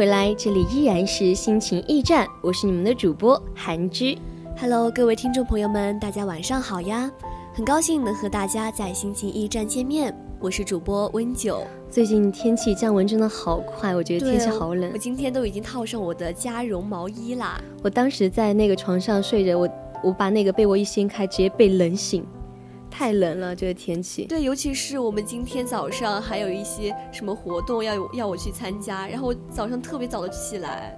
回来，这里依然是心情驿站，我是你们的主播韩之。Hello，各位听众朋友们，大家晚上好呀！很高兴能和大家在心情驿站见面，我是主播温九。最近天气降温真的好快，我觉得天气好冷我。今天都已经套上我的加绒毛衣啦。我当时在那个床上睡着，我我把那个被窝一掀开，直接被冷醒，太冷了，这个天气。对，尤其是我们今天早上还有一些什么活动要要我去参加，然后我早上特别早的起来。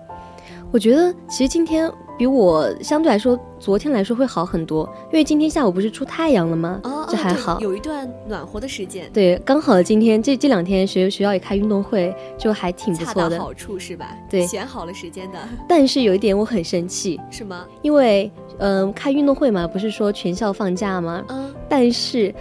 我觉得其实今天比我相对来说昨天来说会好很多，因为今天下午不是出太阳了吗？哦，哦这还好。有一段暖和的时间，对，刚好今天这这两天学学校也开运动会，就还挺不错的。好处是吧？对选好了时间的，但是有一点我很生气，是吗？因为嗯、呃开运动会嘛，不是说全校放假吗？嗯但是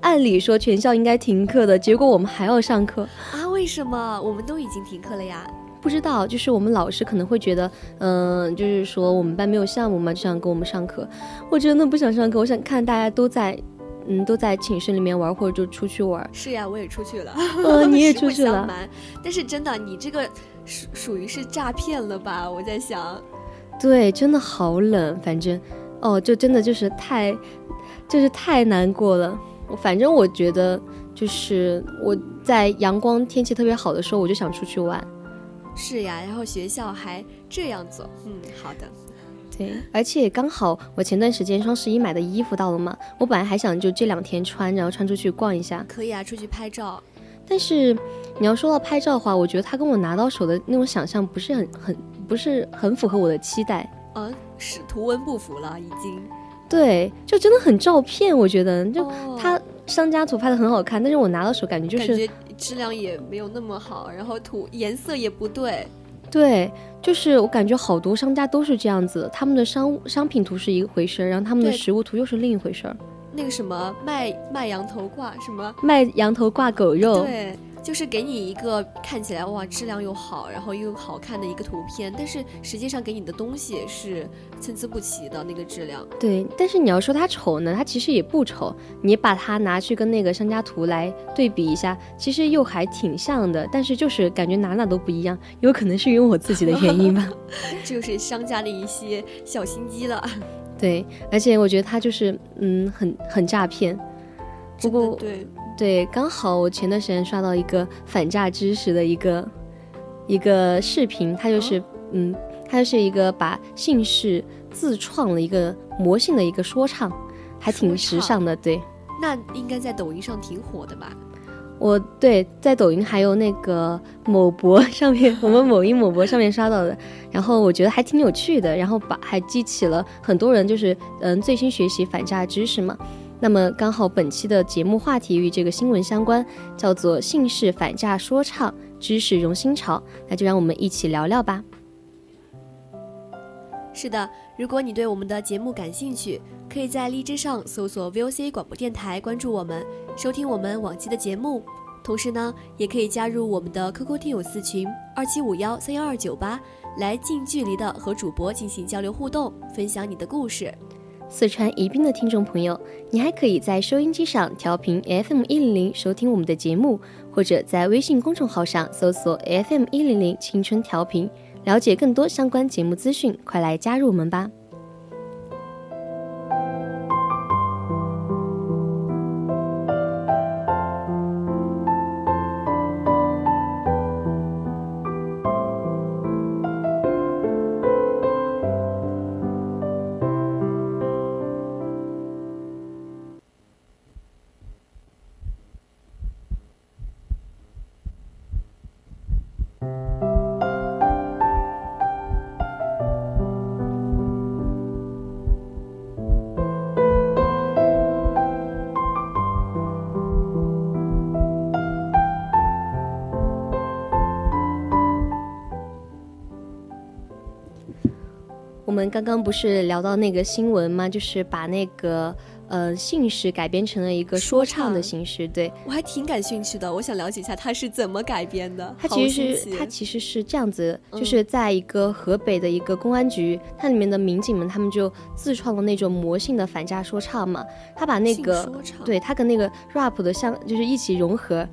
按理说全校应该停课的，结果我们还要上课。啊，为什么？我们都已经停课了呀。不知道，就是我们老师可能会觉得，嗯、就是说我们班没有项目嘛，就想给我们上课。我真的不想上课，我想看大家都在，嗯，都在寝室里面玩，或者就出去玩。是呀，我也出去了。呃，你也出去了，但是真的，你这个属属于是诈骗了吧？我在想，对，真的好冷，反正，哦，就真的就是太，就是太难过了。我反正我觉得，就是我在阳光天气特别好的时候，我就想出去玩。是呀，然后学校还这样做，嗯，好的，对，而且刚好我前段时间双十一买的衣服到了嘛，我本来还想就这两天穿，然后穿出去逛一下。可以啊，出去拍照。但是你要说到拍照的话，我觉得它跟我拿到手的那种想象不是很很不是很符合我的期待。嗯，是图文不符了，已经。对，就真的很照片，我觉得就哦它商家图拍的很好看，但是我拿到手感觉就是质量也没有那么好，然后图颜色也不对。对，就是我感觉好多商家都是这样子，他们的商商品图是一回事儿，然后他们的实物图又是另一回事儿。那个什么卖卖羊头挂什么？卖羊头挂狗肉，对，就是给你一个看起来哇质量又好，然后又好看的一个图片，但是实际上给你的东西是参差不齐的那个质量。对，但是你要说它丑呢，它其实也不丑。你把它拿去跟那个商家图来对比一下，其实又还挺像的，但是就是感觉哪哪都不一样，有可能是因为我自己的原因吧。就是商家的一些小心机了。对，而且我觉得它就是嗯，很很诈骗。不过对，对，刚好我前段时间刷到一个反诈知识的一个一个视频，它就是、嗯，它就是一个把姓氏自创了一个魔性的一个说唱，还挺时尚的。对那应该在抖音上挺火的吧？我对在抖音还有那个某博 上面，我们某音某博上面刷到的，然后我觉得还挺有趣的，然后把还激起了很多人就是嗯最新学习反诈知识嘛。那么刚好本期的节目话题与这个新闻相关，叫做姓氏反诈说唱，知识融新潮，那就让我们一起聊聊吧。是的，如果你对我们的节目感兴趣，可以在荔枝上搜索 VOC 广播电台，关注我们，收听我们往期的节目。同时呢，也可以加入我们的 QQ 听友四群二七五幺三幺二九八，来近距离的和主播进行交流互动，分享你的故事。四川宜宾的听众朋友，你还可以在收音机上调频 FM 一零零收听我们的节目，或者在微信公众号上搜索 FM 一零零青春调频，了解更多相关节目资讯，快来加入我们吧！们刚刚不是聊到那个新闻吗？就是把那个呃姓氏改编成了一个说唱的形式，对。我还挺感兴趣的，我想了解一下他是怎么改编的。他其实是它其实是这样子，嗯就是在一个河北的一个公安局，它里面的民警们他们就自创了那种魔性的反诈说唱嘛，他把那个对他跟那个 rap 的相就是一起融合，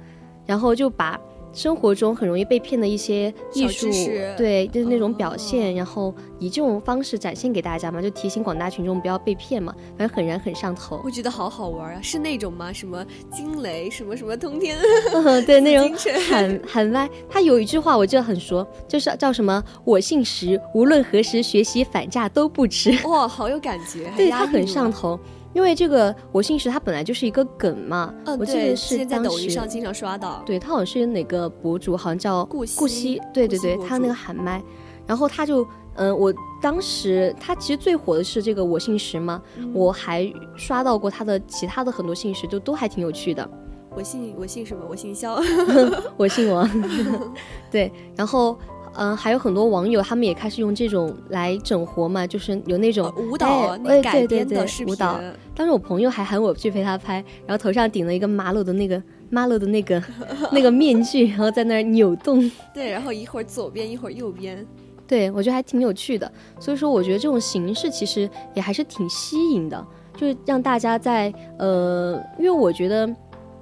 然后就把。生活中很容易被骗的一些艺术，对，就是那种表哦现，然后以这种方式展现给大家嘛，就提醒广大群众不要被骗嘛，反正很燃很上头。我觉得好好玩啊，是那种吗？什么惊雷，什么什么通天，嗯，对，那种喊喊歪。他有一句话我记得很熟，就是叫什么“我姓石，无论何时学习反诈都不迟哇，好有感觉，”，对他很。上头。因为这个“我姓石”它本来就是一个梗嘛，嗯，我记，得是当时抖音上经常刷到。对他好像是哪个博主，好像叫顾顾惜惜，对对对，他那个喊麦，然后他就，嗯、我当时他其实最火的是这个我姓石嘛，嗯我还刷到过他的其他的很多姓氏，就都还挺有趣的。我姓我姓什么？我姓肖。我姓王，对，然后。嗯，还有很多网友，他们也开始用这种来整活嘛，就是有那种、舞蹈对对改编的对视频，舞蹈。当时我朋友还喊我去陪他拍，然后头上顶了一个马鲁的那个马鲁的那个 那个面具，然后在那儿扭动。对，然后一会儿左边，一会儿右边。对我觉得还挺有趣的，所以说我觉得这种形式其实也还是挺吸引的，就是让大家在呃，因为我觉得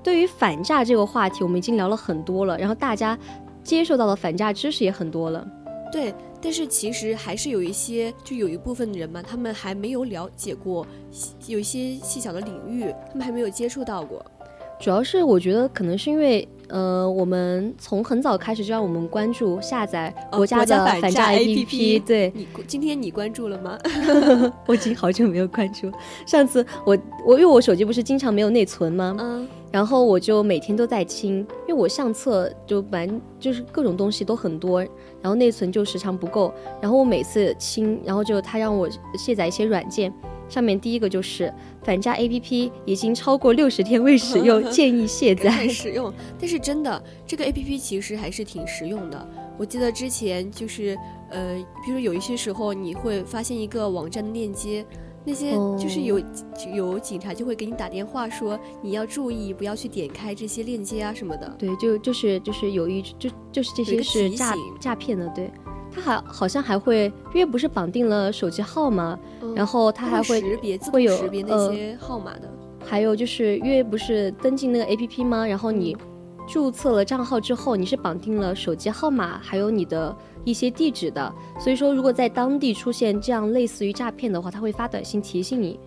对于反诈这个话题，我们已经聊了很多了，然后大家接受到的反诈知识也很多了。对，但是其实还是有一些，就有一部分人嘛，他们还没有了解过有一些细小的领域，他们还没有接触到过。主要是我觉得可能是因为，呃，我们从很早开始就让我们关注下载哦国家的反反诈 APP，对你今天你关注了吗？我已经好久没有关注。上次我我因为我手机不是经常没有内存吗？嗯，然后我就每天都在清，因为我相册就本来就是各种东西都很多，然后内存就时常不够，然后我每次清，然后就他让我卸载一些软件，上面第一个就是反诈 APP 已经超过六十天未使用，建议卸载。使用。但是真的，这个 A P P 其实还是挺实用的。我记得之前就是呃，比如有一些时候你会发现一个网站的链接。那些就是哦有、有警察就会给你打电话说你要注意不要去点开这些链接啊什么的。对，就就是就是有一就就是这些是诈诈骗的，对。他还好像还会，因为不是绑定了手机号吗？嗯然后他它还会识别自会有动识别那呃些号码的。还有就是因为不是登记那个 A P P 吗？然后你注册了账号之后，你是绑定了手机号码，还有你的一些地址的。所以说，如果在当地出现这样类似于诈骗的话，他会发短信提醒你。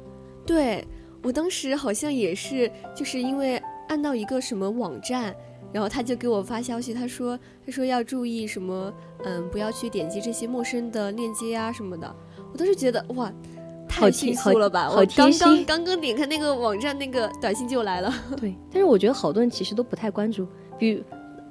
对我当时好像也是，就是因为按到一个什么网站，然后他就给我发消息，他说他说要注意什么，嗯，不要去点击这些陌生的链接啊什么的。我当时觉得哇，太迅速了吧！我刚刚刚刚点开那个网站，那个短信就来了。对，但是我觉得好多人其实都不太关注，比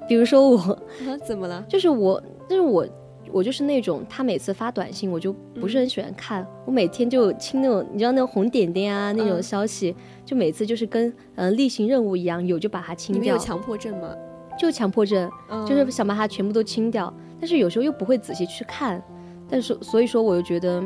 比如说我，啊，怎么了？就是我，但是我。我就是那种，他每次发短信，我就不是很喜欢看。我每天就清那种，你知道那种红点点啊，那种嗯消息，就每次就是跟嗯、呃例行任务一样，有就把它清掉你们有。强迫症吗？就强迫症，嗯就是想把它全部都清掉，但是有时候又不会仔细去看，但是所以说我又觉得，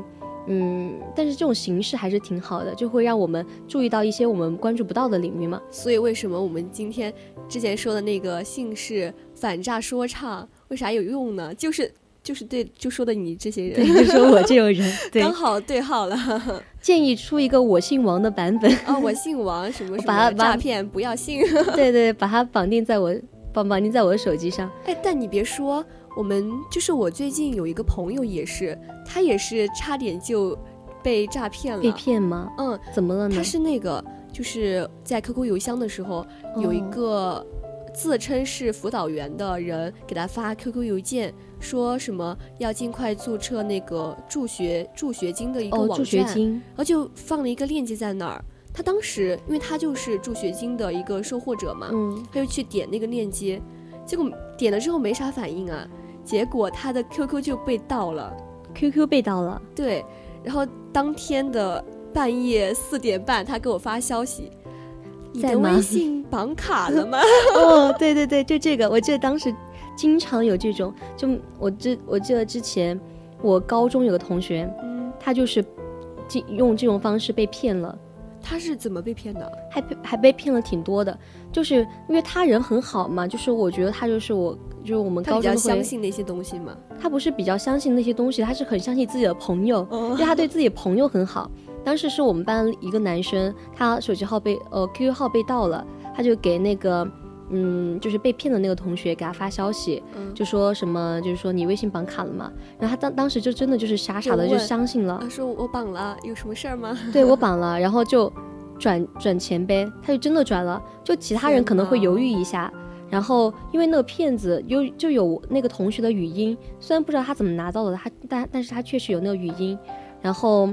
嗯，但是这种形式还是挺好的，就会让我们注意到一些我们关注不到的领域嘛。所以为什么我们今天之前说的那个姓氏反诈说唱，为啥有用呢？就是就是对，就说的你这些，人，就说我这种人，对刚，好对号了。建议出一个我姓王的版本，啊，我姓王，什么什么诈骗不要信。对对，把它绑定在我绑绑定在我的手机上。哎，但你别说，我们就是我最近有一个朋友也是，他也是差点就被诈骗了。被骗吗？嗯，怎么了呢？他是那个就是在 QQ 邮箱的时候，有一哦个自称是辅导员的人给他发 QQ 邮件，说什么要尽快注册那个助学助学金的一个哦，网助学站，金，然后就放了一个链接在那儿。他当时因为他就是助学金的一个收获者嘛，嗯，他就去点那个链接，结果点了之后没啥反应啊，结果他的 QQ 就被盗了。QQ 被盗了，对，然后当天的半夜四点半，他给我发消息：“你的在吗微信绑卡了吗 哦，对对对，就这个，我记得当时经常有这种，就我记我记得之前我高中有个同学，嗯他就是进用这种方式被骗了。他是怎么被骗的？还被还被骗了挺多的，就是因为他人很好嘛，就是我觉得他就是我，就是我们高中会相信那些东西嘛？他不是比较相信那些东西，他是很相信自己的朋友，哦因为他对自己朋友很好。当时是我们班一个男生，他手机号被呃 QQ 号被盗了，他就给那个嗯就是被骗的那个同学给他发消息，嗯就说什么就是说你微信绑卡了吗？然后他当当时就真的就是傻傻的就相信了，他，说我绑了，有什么事儿吗？对我绑了，然后就转转钱呗，他就真的转了，就其他人可能会犹豫一下。然后，因为那个骗子有就有那个同学的语音，虽然不知道他怎么拿到的，他但但是他确实有那个语音。然后，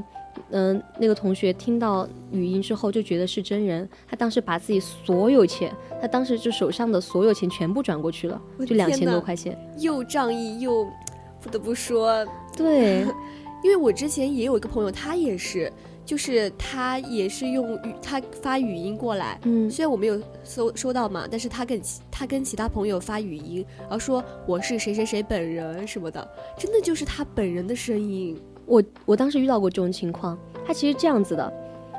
嗯、那个同学听到语音之后就觉得是真人，他当时把自己所有钱，他当时就手上的所有钱全部转过去了，就两千多块钱。又仗义又不得不说，对，因为我之前也有一个朋友，他也是，就是他也是用语，他发语音过来。嗯，虽然我没有收收到嘛，但是他跟他跟其他朋友发语音，然后说我是谁谁谁本人什么的，真的就是他本人的声音。我我当时遇到过这种情况，他其实这样子的，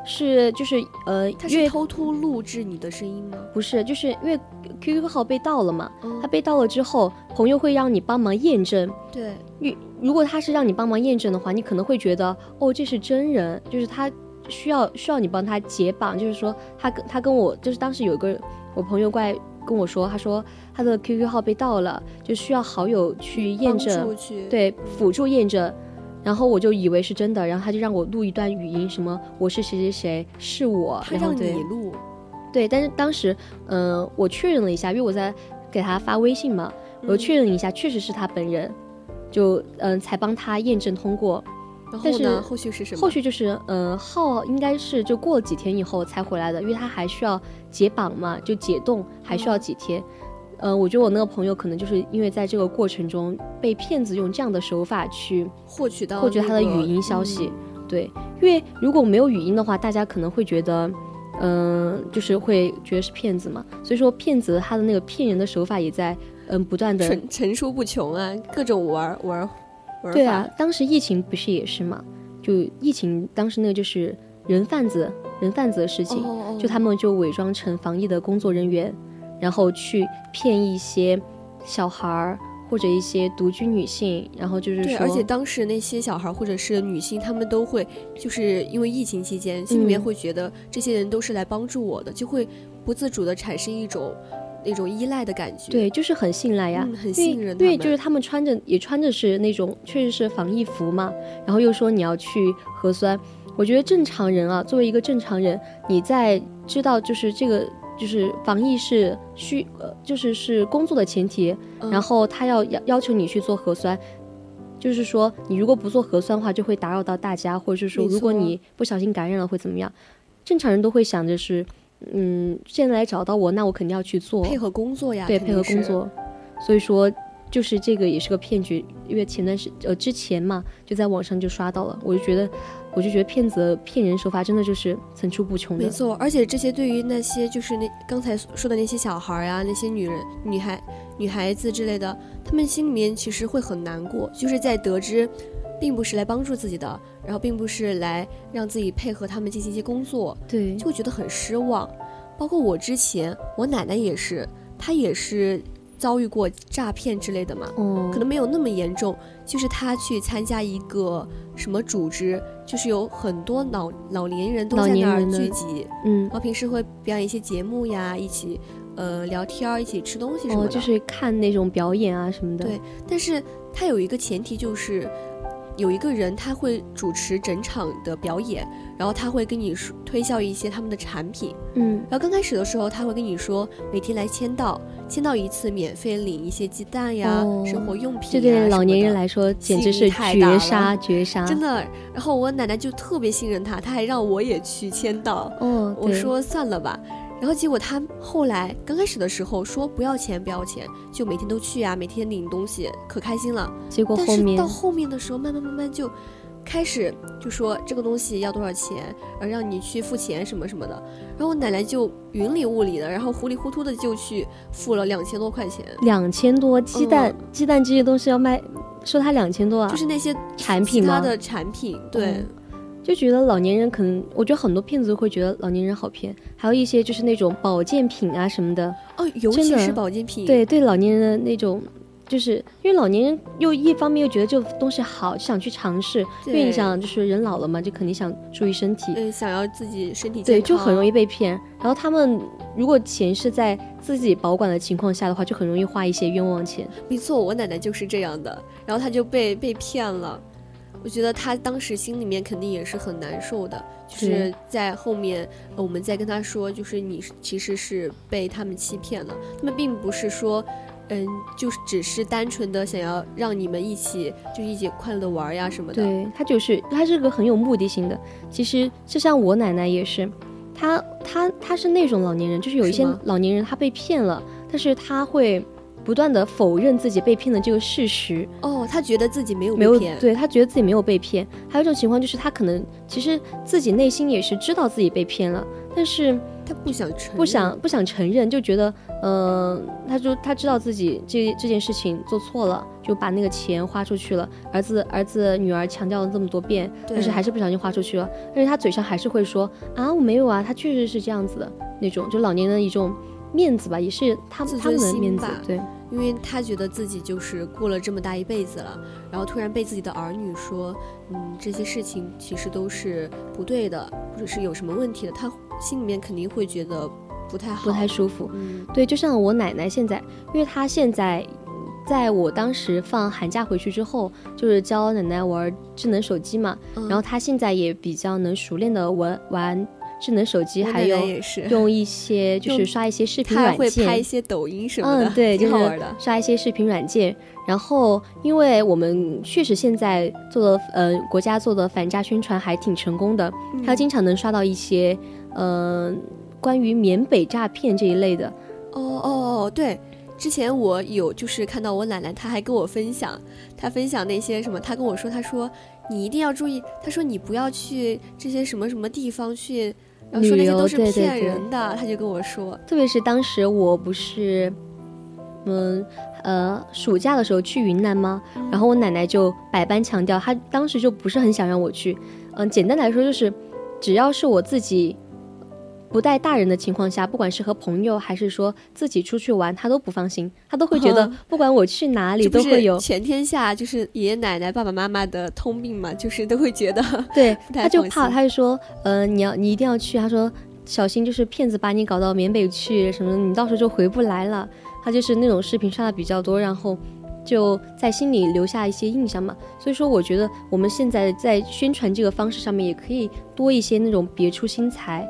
是就是呃，他是偷偷录制你的声音吗？不是，就是因为 QQ 号被盗了嘛，嗯他被盗了之后，朋友会让你帮忙验证。对，如如果他是让你帮忙验证的话，你可能会觉得哦，这是真人，就是他需要需要你帮他解绑，就是说他跟他跟我就是当时有一个我朋友过来跟我说，他说他的 QQ 号被盗了，就需要好友去验证对，辅助验证。然后我就以为是真的，然后他就让我录一段语音，什么我是谁谁谁，是我，他让你录，对，但是当时，嗯、我确认了一下，因为我在给他发微信嘛，我确认一下，确实是他本人，就嗯、才帮他验证通过。但然后呢，是后续是什么？后续就是，嗯、号应该是就过了几天以后才回来的，因为他还需要解绑嘛，就解冻还需要几天。嗯、我觉得我那个朋友可能就是因为在这个过程中被骗子用这样的手法去获取到获取他的语音消息，嗯对，因为如果没有语音的话，大家可能会觉得，嗯、就是会觉得是骗子嘛。所以说，骗子他的那个骗人的手法也在嗯不断的。层层出不穷啊，各种玩玩玩儿对啊法，，当时疫情不是也是嘛？就疫情当时那个就是人贩子人贩子的事情，哦就他们就伪装成防疫的工作人员，然后去骗一些小孩儿或者一些独居女性，然后就是对，说，而且当时那些小孩儿或者是女性，她们都会就是因为疫情期间，心里面嗯会觉得这些人都是来帮助我的，就会不自主的产生一种那种依赖的感觉。对，就是很信赖呀。嗯，很信任他们。为因为就是他们穿着也穿着是那种确实是防疫服嘛，然后又说你要去核酸，我觉得正常人啊，作为一个正常人，你在知道就是这个就是防疫是需呃就是是工作的前提，嗯然后他要要要求你去做核酸。就是说，你如果不做核酸的话，就会打扰到大家，或者是说，如果你不小心感染了会怎么样？正常人都会想着是，嗯，现在来找到我，那我肯定要去做，配合工作呀，对，配。合工作。所以说，就是这个也是个骗局，因为前段时呃之前嘛，就在网上就刷到了，我就觉得，我就觉得骗子的骗人手法真的就是层出不穷的。没错，而且这些对于那些就是那刚才说的那些小孩儿呀、那些女人、女孩、女孩子之类的，他们心里面其实会很难过，就是在得知，并不是来帮助自己的，然后并不是来让自己配合他们进行一些工作，对，就会觉得很失望。包括我之前，我奶奶也是，她也是遭遇过诈骗之类的嘛，嗯，可能没有那么严重，就是他去参加一个什么组织，就是有很多老老年人都在那儿聚集，嗯然，后平时会表演一些节目呀，一起呃聊天儿，一起吃东西什么。就是看那种表演啊什么的。对但是他有一个前提就是。有一个人他会主持整场的表演，然后他会跟你说推销一些他们的产品，嗯，然后刚开始的时候，他会跟你说每天来签到，签到一次免费领一些鸡蛋呀、哦生活用品这对老年人来说简直是太绝杀绝杀。真的。然后我奶奶就特别信任他，他还让我也去签到。哦，我说算了吧。然后结果他后来刚开始的时候说不要钱不要钱，就每天都去啊，每天领东西，可开心了。结果后面是到后面的时候，慢慢慢慢就开始就说这个东西要多少钱，呃，让你去付钱什么什么的，然后我奶奶就云里雾里的，然后糊里糊涂的就去付了两千多块钱，两千多鸡蛋，嗯鸡蛋这些东西要卖，收他两千多啊，就是那些产品？其他的产品，对。嗯就觉得老年人可能，我觉得很多骗子会觉得老年人好骗，还有一些就是那种保健品啊什么的，哦，尤其是保健品，对对，老年人的那种，就是因为老年人又一方面又觉得这个东西好，就想去尝试，因为你想就是人老了嘛，就肯定想注意身体，对，想要自己身体对，健康，就很容易被骗。然后他们如果钱是在自己保管的情况下的话，就很容易花一些冤枉钱。没错，我奶奶就是这样的，然后她就被被骗了。我觉得他当时心里面肯定也是很难受的，就是在后面，呃我们再跟他说，就是你其实是被他们欺骗了，他们并不是说，嗯，就是只是单纯的想要让你们一起就一起快乐的玩呀什么的。对他就是他是个很有目的性的。其实就像我奶奶也是，她她她是那种老年人，就是有一些老年人他被骗了，但是他会不断的否认自己被骗的这个事实，哦，他觉得自己没有没有被骗，对他觉得自己没有被骗。还有一种情况就是他可能其实自己内心也是知道自己被骗了，但是他不想承认，不想不想承认，就觉得，呃，他就他知道自己这这件事情做错了，就把那个钱花出去了。儿子儿子女儿强调了这么多遍，但是还是不小心花出去了。但是他嘴上还是会说啊，我没有啊，他确实是这样子的那种，就老年人的一种面子吧，也是他自他们的面子，对因为他觉得自己就是过了这么大一辈子了，然后突然被自己的儿女说，嗯，这些事情其实都是不对的，或者是有什么问题的，他心里面肯定会觉得不太好，不太舒服。嗯，对，就像我奶奶现在，因为她现在，在我当时放寒假回去之后，就是教奶奶玩智能手机嘛，嗯然后她现在也比较能熟练的玩玩智能手机，还有，用一些 就是刷一些视频软件，会拍一些抖音什么的，嗯，对，就是挺好玩的。刷一些视频软件。然后，因为我们确实现在做的，呃，国家做的反诈宣传还挺成功的，他嗯经常能刷到一些，呃，关于缅北诈骗这一类的。哦哦哦，对，之前我有就是看到我奶奶，她还跟我分享，她分享那些什么，她跟我说，她说你一定要注意，她说你不要去这些什么什么地方去，然后说那旅游些都是对对对骗人的，他就跟我说，特别是当时我不是，嗯呃，暑假的时候去云南吗？然后我奶奶就百般强调，她当时就不是很想让我去。嗯，简单来说就是，只要是我自己不带大人的情况下，不管是和朋友还是说自己出去玩，他都不放心，他都会觉得嗯不管我去哪里都会有。全天下就是爷爷奶奶、爸爸妈妈的通病嘛，就是都会觉得对，他就怕，他就说，呃，你要你一定要去，他说小心就是骗子把你搞到缅北去什么的，你到时候就回不来了。他就是那种视频刷的比较多，然后就在心里留下一些印象嘛。所以说，我觉得我们现在在宣传这个方式上面，也可以多一些那种别出心裁，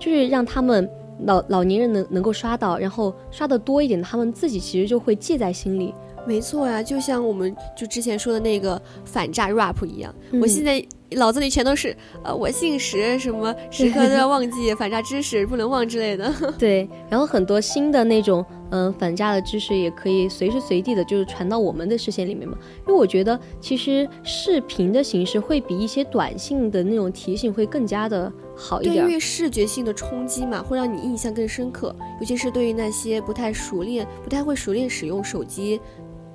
就是让他们老老年人能能够刷到，然后刷的多一点，他们自己其实就会记在心里。没错呀，就像我们就之前说的那个反诈 rap 一样，我嗯现在脑子里全都是呃，我姓石，什么时刻都要忘记反诈知识，不能忘之类的。对，然后很多新的那种嗯、呃反诈的知识也可以随时随地的，就是传到我们的视线里面嘛。因为我觉得其实视频的形式会比一些短信的那种提醒会更加的好一，点对。因为视觉性的冲击嘛，会让你印象更深刻，尤其是对于那些不太熟练、不太会熟练使用手机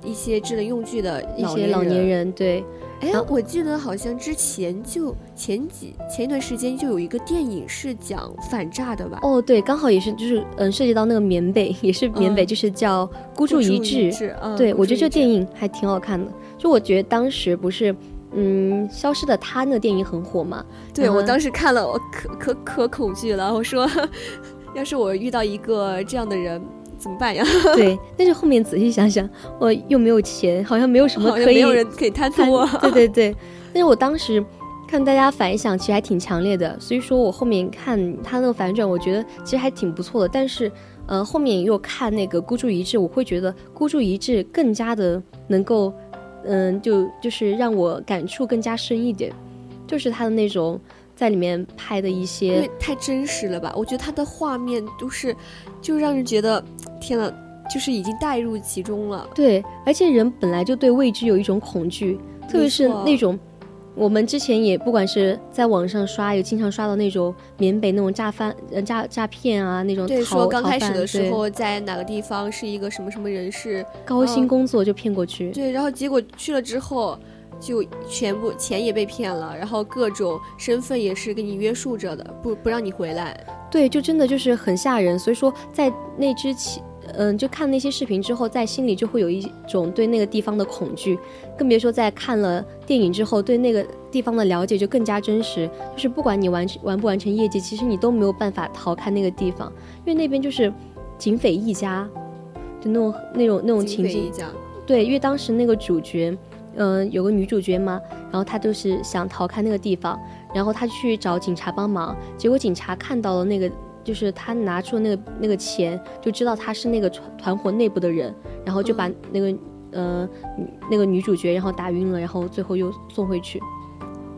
一些智能用具的一些老年。人对，哎，我记得好像之前就前几前一段时间就有一个电影是讲反诈的吧？哦对，刚好也是就是嗯涉及到那个缅北，也是缅北，嗯就是叫孤注一掷。嗯，对，我觉得这电影还挺好看的。就我觉得当时不是，嗯，《消失的她》那个电影很火嘛，对我嗯当时看了，我可可可恐惧了。我说，要是我遇到一个这样的人怎么办呀？对。但是后面仔细想想，我又没有钱，好像没有什么可以没有人可以贪图我。对对对，但是我当时看大家反响其实还挺强烈的，所以说我后面看他那个反转，我觉得其实还挺不错的。但是，呃，后面又看那个孤注一掷，我会觉得孤注一掷更加的能够，嗯、就就是让我感触更加深一点，就是他的那种在里面拍的一因些为太真实了吧？我觉得他的画面都是，就让人觉得，天呐，就是已经带入其中了。对，而且人本来就对未知有一种恐惧，特别是那种我们之前也不管是在网上刷，也经常刷到那种缅北那种诈翻、呃诈诈骗啊，那种对，逃说刚开始的时候在哪个地方是一个什么什么人士，高薪嗯工作就骗过去。对，然后结果去了之后，就全部钱也被骗了，然后各种身份也是给你约束着的，不不让你回来。对，就真的就是很吓人。所以说，在那之前，嗯，就看那些视频之后，在心里就会有一种对那个地方的恐惧，更别说在看了电影之后，对那个地方的了解就更加真实。就是不管你完成完不完成业绩，其实你都没有办法逃开那个地方，因为那边就是警匪一家，就那种那种那种情景对，因为当时那个主角，嗯、有个女主角嘛，然后她就是想逃开那个地方，然后她去找警察帮忙，结果警察看到了那个，就是她拿出那个那个钱，就知道她是那个团团伙内部的人，然后就把那个、呃那个女主角然后打晕了，然后最后又送回去，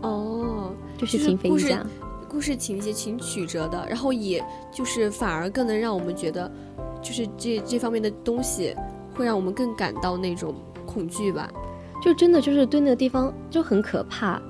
哦，就是就是故事警匪一家。故事情节挺曲折的，然后也就是反而更能让我们觉得，就是这这方面的东西会让我们更感到那种恐惧吧。就真的就是对那个地方就很可怕，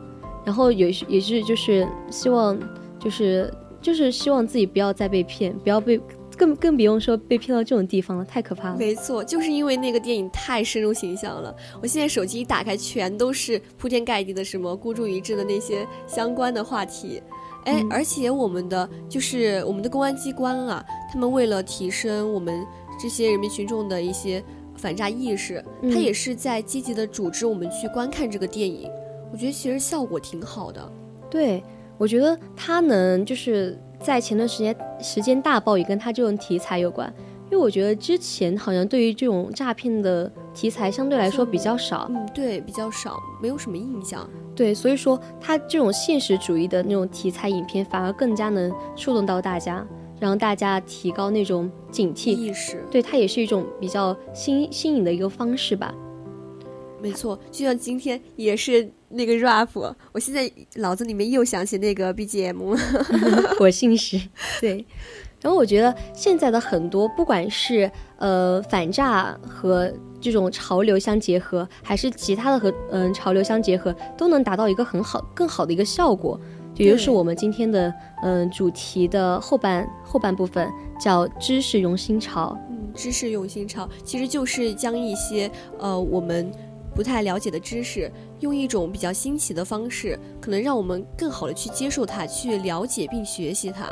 然后也是也是就是希望就是就是希望自己不要再被骗，不要被更更不用说被骗到这种地方了，太可怕了。没错，就是因为那个电影太深入形象了，我现在手机一打开，全都是铺天盖地的什么孤注一掷的那些相关的话题。哎，嗯而且我们的就是我们的公安机关啊，他们为了提升我们这些人民群众的一些反诈意识，嗯他也是在积极的组织我们去观看这个电影。我觉得其实效果挺好的。对，我觉得他能就是在前段时间时间大爆也跟他这种题材有关，因为我觉得之前好像对于这种诈骗的题材相对来说比较少，嗯，对，比较少，没有什么印象。对，所以说他这种现实主义的那种题材影片反而更加能触动到大家，让大家提高那种警惕。意识，对，它也是一种比较新新颖的一个方式吧。没错，就像今天也是那个 rap，我现在脑子里面又想起那个 BGM。我姓石，对。然后我觉得现在的很多，不管是呃反诈和这种潮流相结合，还是其他的和嗯、潮流相结合，都能达到一个很好、更好的一个效果。也就是我们今天的嗯、主题的后半后半部分，叫知识融新潮。嗯，知识用心潮其实就是将一些呃我们不太了解的知识，用一种比较新奇的方式，可能让我们更好的去接受它，去了解并学习它。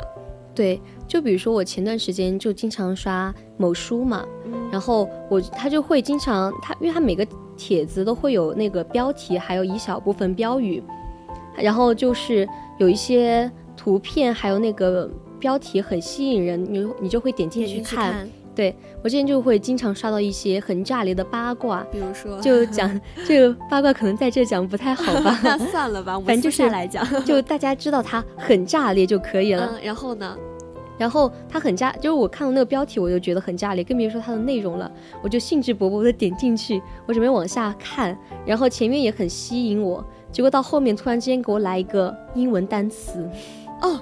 对，就比如说我前段时间就经常刷某书嘛，嗯然后我他就会经常他，因为他每个帖子都会有那个标题，还有一小部分标语，然后就是有一些图片，还有那个标题很吸引人，你你就会点进去去看。对，我之前就会经常刷到一些很炸裂的八卦，比如说，就讲 这个八卦可能在这讲不太好吧，那算了吧，我们私反正就是下来讲。就大家知道它很炸裂就可以了。嗯，然后呢？然后它很加，就是我看到那个标题我就觉得很炸裂，更别说它的内容了。我就兴致勃勃的点进去，我准备往下看，然后前面也很吸引我，结果到后面突然之间给我来一个英文单词，哦，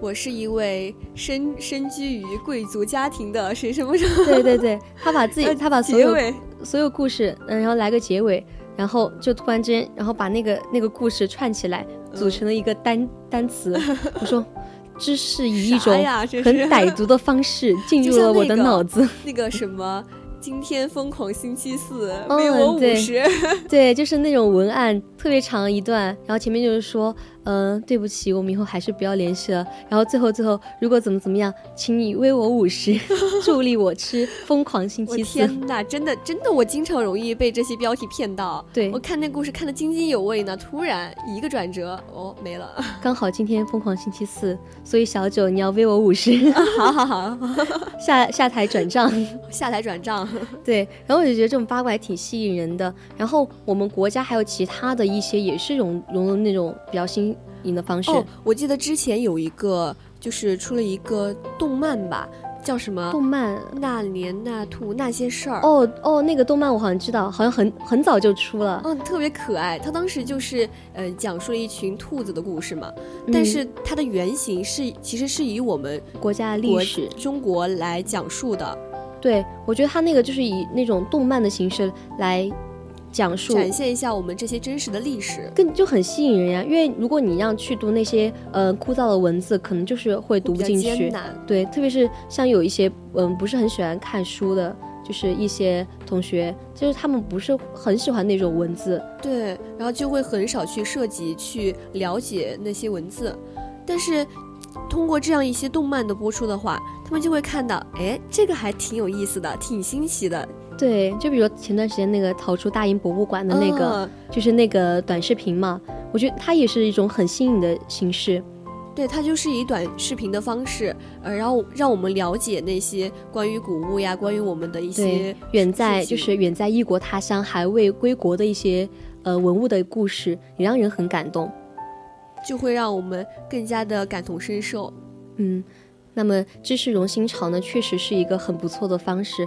我是一位身身居于贵族家庭的谁什么什么 对对对，他把自己 他把所有结，所有故事，嗯，然后来个结尾，然后就突然之间，然后把那个那个故事串起来，组成了一个单、单词。我说，知识以一种很歹毒的方式 进入了我的像那个脑子。那个什么。今天疯狂星期四，嗯为我五对十。对，就是那种文案特别长一段，然后前面就是说，嗯、对不起，我们以后还是不要联系了。然后最后最后，如果怎么怎么样，请你微我五十，助力我吃疯狂星期四。天呐，真的真的，我经常容易被这些标题骗到。对我看那故事看得津津有味呢，突然一个转折，哦，没了。刚好今天疯狂星期四，所以小九你要微我五十，好好好，下下台转账。下台转账。对，然后我就觉得这种八卦还挺吸引人的。然后我们国家还有其他的一些也是融融入那种比较新颖的方式。哦，我记得之前有一个，就是出了一个动漫吧，叫什么动漫那年那兔那些事儿。哦哦，那个动漫我好像知道，好像很很早就出了。嗯，特别可爱。它当时就是，呃，讲述了一群兔子的故事嘛。嗯但是它的原型是，其实是以我们国家的历史，中国来讲述的。对我觉得它那个就是以那种动漫的形式来讲述，展现一下我们这些真实的历史，更就很吸引人呀。因为如果你让去读那些呃枯燥的文字，可能就是会读不进去。对，特别是像有一些嗯不是很喜欢看书的，就是一些同学，就是他们不是很喜欢那种文字。对，然后就会很少去涉及去了解那些文字，但是。通过这样一些动漫的播出的话，他们就会看到，哎，这个还挺有意思的，挺新奇的。对，就比如前段时间那个逃出大英博物馆的那个，就是那个短视频嘛，我觉得它也是一种很新颖的形式。对，它就是以短视频的方式，呃，然后让我们了解那些关于古物呀，关于我们的一些远在就是远在异国他乡还未归国的一些呃文物的故事，也让人很感动。就会让我们更加的感同身受，嗯，那么知识融新潮呢，确实是一个很不错的方式。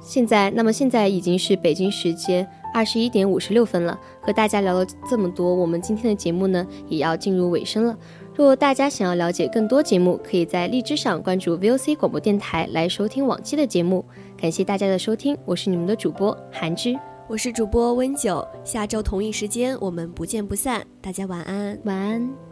现在，那么现在已经是北京时间二十一点五十六分了，和大家聊了这么多，我们今天的节目呢也要进入尾声了。若大家想要了解更多节目，可以在荔枝上关注 VOC 广播电台来收听往期的节目。感谢大家的收听，我是你们的主播韩之。我是主播温九，下周同一时间我们不见不散，大家晚安，晚安。